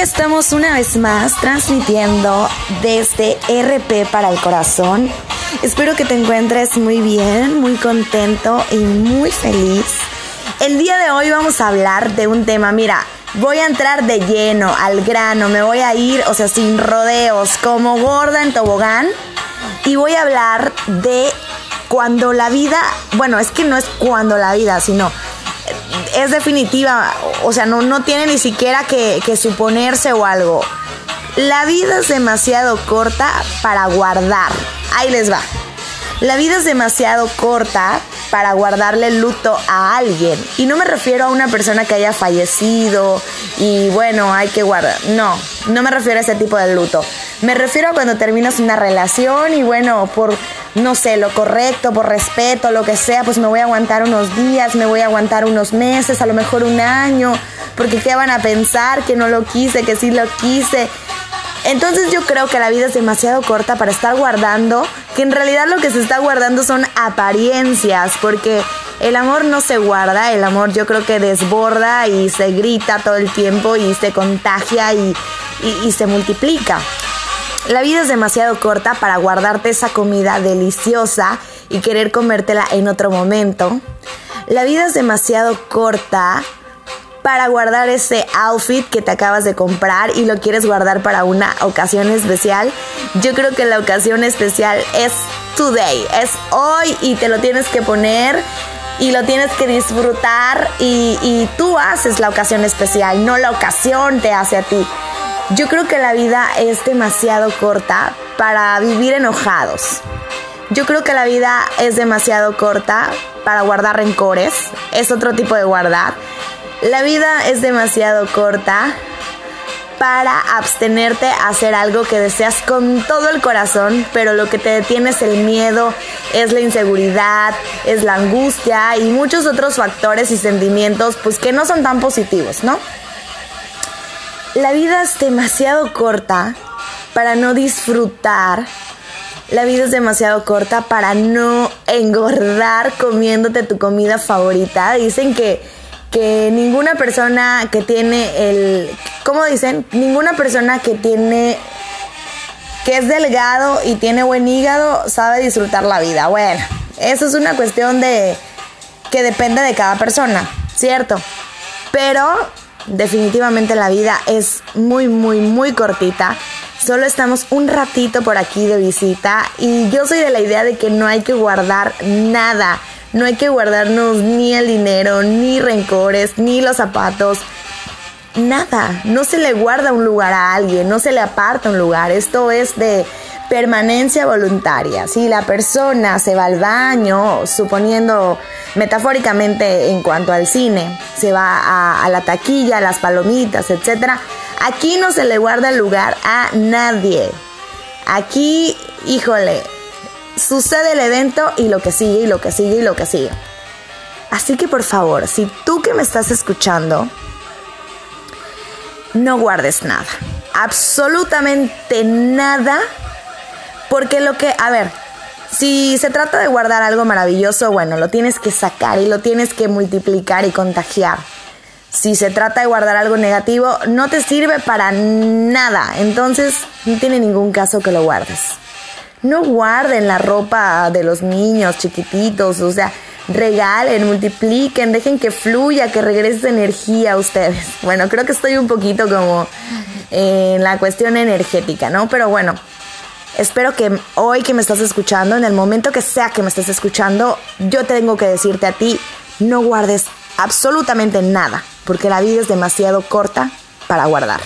estamos una vez más transmitiendo desde RP para el corazón. Espero que te encuentres muy bien, muy contento y muy feliz. El día de hoy vamos a hablar de un tema, mira, voy a entrar de lleno, al grano, me voy a ir, o sea, sin rodeos, como gorda en tobogán. Y voy a hablar de cuando la vida, bueno, es que no es cuando la vida, sino es definitiva, o sea, no, no tiene ni siquiera que, que suponerse o algo. La vida es demasiado corta para guardar. Ahí les va. La vida es demasiado corta para guardarle luto a alguien. Y no me refiero a una persona que haya fallecido y bueno, hay que guardar. No, no me refiero a ese tipo de luto. Me refiero a cuando terminas una relación y bueno, por no sé, lo correcto, por respeto, lo que sea, pues me voy a aguantar unos días, me voy a aguantar unos meses, a lo mejor un año, porque qué van a pensar que no lo quise, que sí lo quise. Entonces yo creo que la vida es demasiado corta para estar guardando, que en realidad lo que se está guardando son apariencias, porque el amor no se guarda, el amor yo creo que desborda y se grita todo el tiempo y se contagia y, y se multiplica. La vida es demasiado corta para guardarte esa comida deliciosa y querer comértela en otro momento. La vida es demasiado corta para guardar ese outfit que te acabas de comprar y lo quieres guardar para una ocasión especial. Yo creo que la ocasión especial es today, es hoy y te lo tienes que poner y lo tienes que disfrutar y, y tú haces la ocasión especial, no la ocasión te hace a ti. Yo creo que la vida es demasiado corta para vivir enojados. Yo creo que la vida es demasiado corta para guardar rencores. Es otro tipo de guardar. La vida es demasiado corta para abstenerte a hacer algo que deseas con todo el corazón, pero lo que te detiene es el miedo, es la inseguridad, es la angustia y muchos otros factores y sentimientos pues que no son tan positivos, ¿no? La vida es demasiado corta para no disfrutar. La vida es demasiado corta para no engordar comiéndote tu comida favorita. Dicen que, que ninguna persona que tiene el... ¿Cómo dicen? Ninguna persona que tiene... que es delgado y tiene buen hígado sabe disfrutar la vida. Bueno, eso es una cuestión de... que depende de cada persona, ¿cierto? Pero definitivamente la vida es muy, muy, muy cortita. Solo estamos un ratito por aquí de visita y yo soy de la idea de que no hay que guardar nada. No hay que guardarnos ni el dinero, ni rencores, ni los zapatos. Nada. No se le guarda un lugar a alguien, no se le aparta un lugar. Esto es de permanencia voluntaria. Si la persona se va al baño, suponiendo metafóricamente en cuanto al cine, se va a, la taquilla, las palomitas, etc. Aquí no se le guarda lugar a nadie. Aquí, híjole, sucede el evento y lo que sigue y lo que sigue y lo que sigue. Así que por favor, si tú que me estás escuchando, no guardes nada. Absolutamente nada porque lo que, a ver, si se trata de guardar algo maravilloso, bueno, lo tienes que sacar y lo tienes que multiplicar y contagiar. Si se trata de guardar algo negativo, no te sirve para nada. Entonces, no tiene ningún caso que lo guardes. No guarden la ropa de los niños chiquititos, o sea, regalen, multipliquen, dejen que fluya, que regrese energía a ustedes. Bueno, creo que estoy un poquito como en la cuestión energética, ¿no? Pero bueno, Espero que hoy que me estás escuchando, en el momento que sea que me estés escuchando, yo tengo que decirte a ti, no guardes absolutamente nada, porque la vida es demasiado corta para guardar.